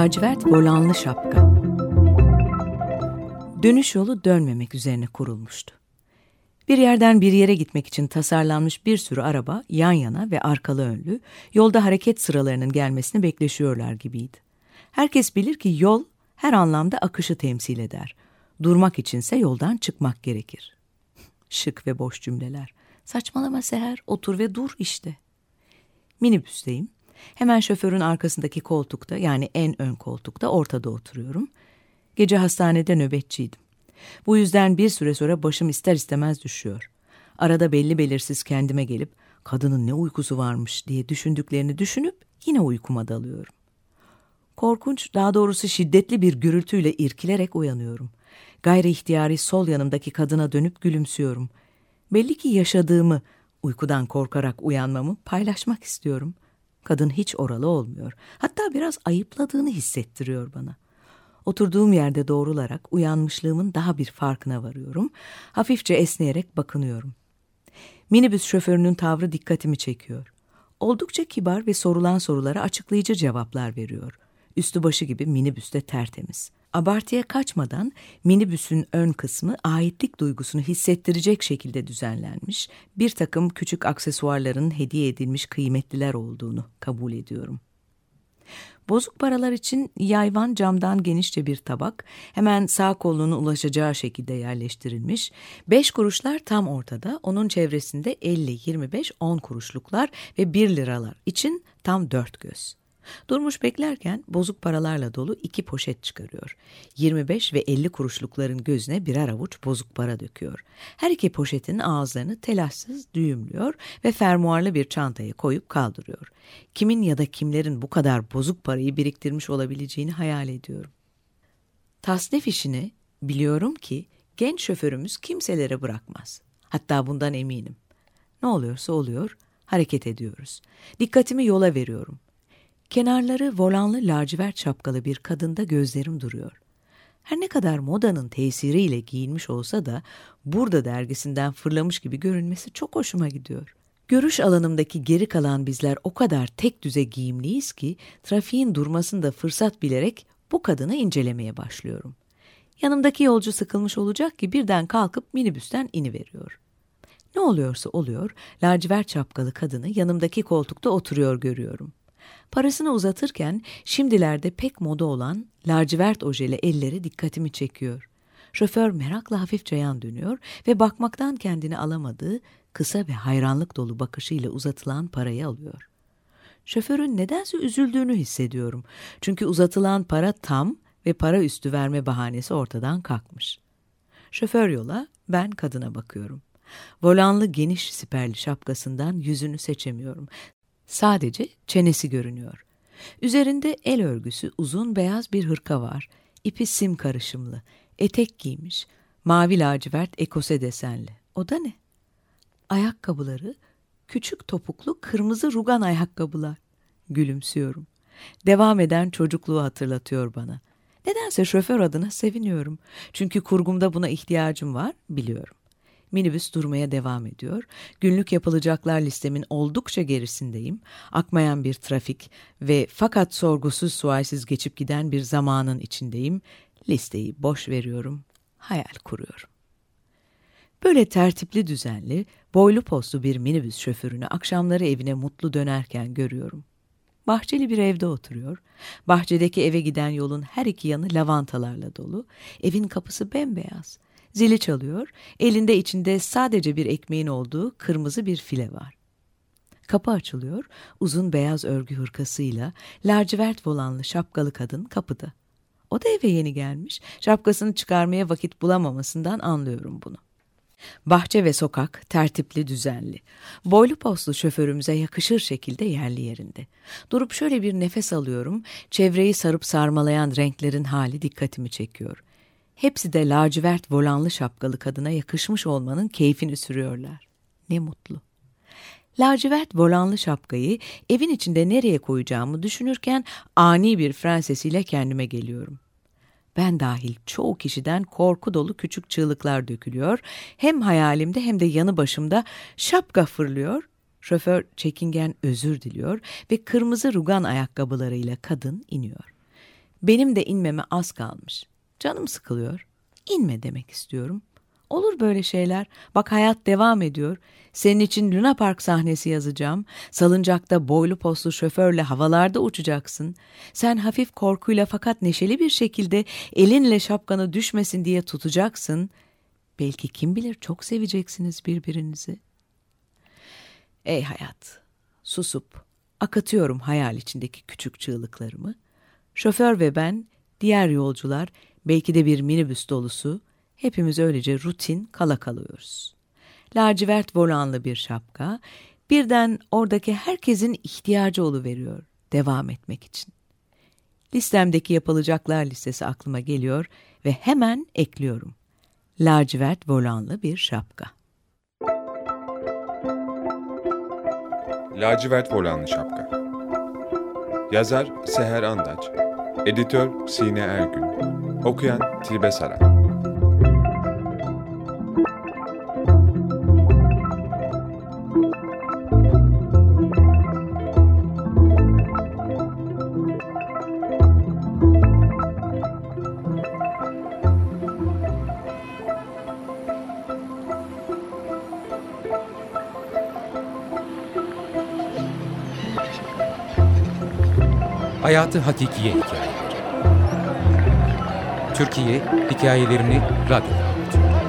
Lacivert volanlı şapka. Dönüş yolu dönmemek üzerine kurulmuştu. Bir yerden bir yere gitmek için tasarlanmış bir sürü araba yan yana ve arkalı önlü yolda hareket sıralarının gelmesini bekleşiyorlar gibiydi. Herkes bilir ki yol her anlamda akışı temsil eder. Durmak içinse yoldan çıkmak gerekir. Şık ve boş cümleler. Saçmalama Seher, otur ve dur işte. Minibüsteyim. Hemen şoförün arkasındaki koltukta yani en ön koltukta ortada oturuyorum. Gece hastanede nöbetçiydim. Bu yüzden bir süre sonra başım ister istemez düşüyor. Arada belli belirsiz kendime gelip kadının ne uykusu varmış diye düşündüklerini düşünüp yine uykuma dalıyorum. Korkunç, daha doğrusu şiddetli bir gürültüyle irkilerek uyanıyorum. Gayri ihtiyari sol yanımdaki kadına dönüp gülümsüyorum. Belli ki yaşadığımı, uykudan korkarak uyanmamı paylaşmak istiyorum. Kadın hiç oralı olmuyor. Hatta biraz ayıpladığını hissettiriyor bana. Oturduğum yerde doğrularak uyanmışlığımın daha bir farkına varıyorum. Hafifçe esneyerek bakınıyorum. Minibüs şoförünün tavrı dikkatimi çekiyor. Oldukça kibar ve sorulan sorulara açıklayıcı cevaplar veriyor. Üstü başı gibi minibüste tertemiz. Abartıya kaçmadan minibüsün ön kısmı aitlik duygusunu hissettirecek şekilde düzenlenmiş, bir takım küçük aksesuarların hediye edilmiş kıymetliler olduğunu kabul ediyorum. Bozuk paralar için yayvan camdan genişçe bir tabak, hemen sağ kolunun ulaşacağı şekilde yerleştirilmiş. Beş kuruşlar tam ortada, onun çevresinde 50, 25, 10 kuruşluklar ve 1 liralar için tam dört göz. Durmuş beklerken bozuk paralarla dolu iki poşet çıkarıyor. 25 ve 50 kuruşlukların gözüne birer avuç bozuk para döküyor. Her iki poşetin ağızlarını telaşsız düğümlüyor ve fermuarlı bir çantaya koyup kaldırıyor. Kimin ya da kimlerin bu kadar bozuk parayı biriktirmiş olabileceğini hayal ediyorum. Tasnif işini biliyorum ki genç şoförümüz kimselere bırakmaz. Hatta bundan eminim. Ne oluyorsa oluyor, hareket ediyoruz. Dikkatimi yola veriyorum. Kenarları volanlı lacivert şapkalı bir kadında gözlerim duruyor. Her ne kadar modanın tesiriyle giyinmiş olsa da burada dergisinden fırlamış gibi görünmesi çok hoşuma gidiyor. Görüş alanımdaki geri kalan bizler o kadar tek düze giyimliyiz ki trafiğin durmasında fırsat bilerek bu kadını incelemeye başlıyorum. Yanımdaki yolcu sıkılmış olacak ki birden kalkıp minibüsten iniveriyor. Ne oluyorsa oluyor, lacivert şapkalı kadını yanımdaki koltukta oturuyor görüyorum. Parasını uzatırken şimdilerde pek moda olan lacivert ojeli elleri dikkatimi çekiyor. Şoför merakla hafifçe yan dönüyor ve bakmaktan kendini alamadığı kısa ve hayranlık dolu bakışıyla uzatılan parayı alıyor. Şoförün nedense üzüldüğünü hissediyorum. Çünkü uzatılan para tam ve para üstü verme bahanesi ortadan kalkmış. Şoför yola, ben kadına bakıyorum. Volanlı geniş siperli şapkasından yüzünü seçemiyorum. Sadece çenesi görünüyor. Üzerinde el örgüsü uzun beyaz bir hırka var. İpi sim karışımlı. Etek giymiş. Mavi lacivert ekose desenli. O da ne? Ayakkabıları küçük topuklu kırmızı rugan ayakkabılar. Gülümsüyorum. Devam eden çocukluğu hatırlatıyor bana. Nedense şoför adına seviniyorum. Çünkü kurgumda buna ihtiyacım var, biliyorum. Minibüs durmaya devam ediyor. Günlük yapılacaklar listemin oldukça gerisindeyim. Akmayan bir trafik ve fakat sorgusuz sualsiz geçip giden bir zamanın içindeyim. Listeyi boş veriyorum, hayal kuruyorum. Böyle tertipli düzenli, boylu postlu bir minibüs şoförünü akşamları evine mutlu dönerken görüyorum. Bahçeli bir evde oturuyor. Bahçedeki eve giden yolun her iki yanı lavantalarla dolu. Evin kapısı bembeyaz. Zili çalıyor, elinde içinde sadece bir ekmeğin olduğu kırmızı bir file var. Kapı açılıyor, uzun beyaz örgü hırkasıyla lacivert volanlı şapkalı kadın kapıda. O da eve yeni gelmiş, şapkasını çıkarmaya vakit bulamamasından anlıyorum bunu. Bahçe ve sokak tertipli düzenli. Boylu postlu şoförümüze yakışır şekilde yerli yerinde. Durup şöyle bir nefes alıyorum, çevreyi sarıp sarmalayan renklerin hali dikkatimi çekiyor. Hepsi de lacivert volanlı şapkalı kadına yakışmış olmanın keyfini sürüyorlar. Ne mutlu. Lacivert volanlı şapkayı evin içinde nereye koyacağımı düşünürken ani bir frensesiyle kendime geliyorum. Ben dahil çoğu kişiden korku dolu küçük çığlıklar dökülüyor. Hem hayalimde hem de yanı başımda şapka fırlıyor. Şoför çekingen özür diliyor ve kırmızı rugan ayakkabılarıyla kadın iniyor. Benim de inmeme az kalmış. Canım sıkılıyor. İnme demek istiyorum. Olur böyle şeyler. Bak hayat devam ediyor. Senin için Luna Park sahnesi yazacağım. Salıncakta boylu poslu şoförle havalarda uçacaksın. Sen hafif korkuyla fakat neşeli bir şekilde elinle şapkanı düşmesin diye tutacaksın. Belki kim bilir çok seveceksiniz birbirinizi. Ey hayat! Susup akatıyorum hayal içindeki küçük çığlıklarımı. Şoför ve ben, diğer yolcular, belki de bir minibüs dolusu, hepimiz öylece rutin kala kalıyoruz. Lacivert volanlı bir şapka, birden oradaki herkesin ihtiyacı veriyor devam etmek için. Listemdeki yapılacaklar listesi aklıma geliyor ve hemen ekliyorum. Lacivert volanlı bir şapka. Lacivert volanlı şapka. Yazar Seher Andaç. Editör Sine Ergün. Okuyan Tilbe Saran. Hayatı Hakikiye Hikayeleri Türkiye Hikayelerini Radyo'da anlatıyor.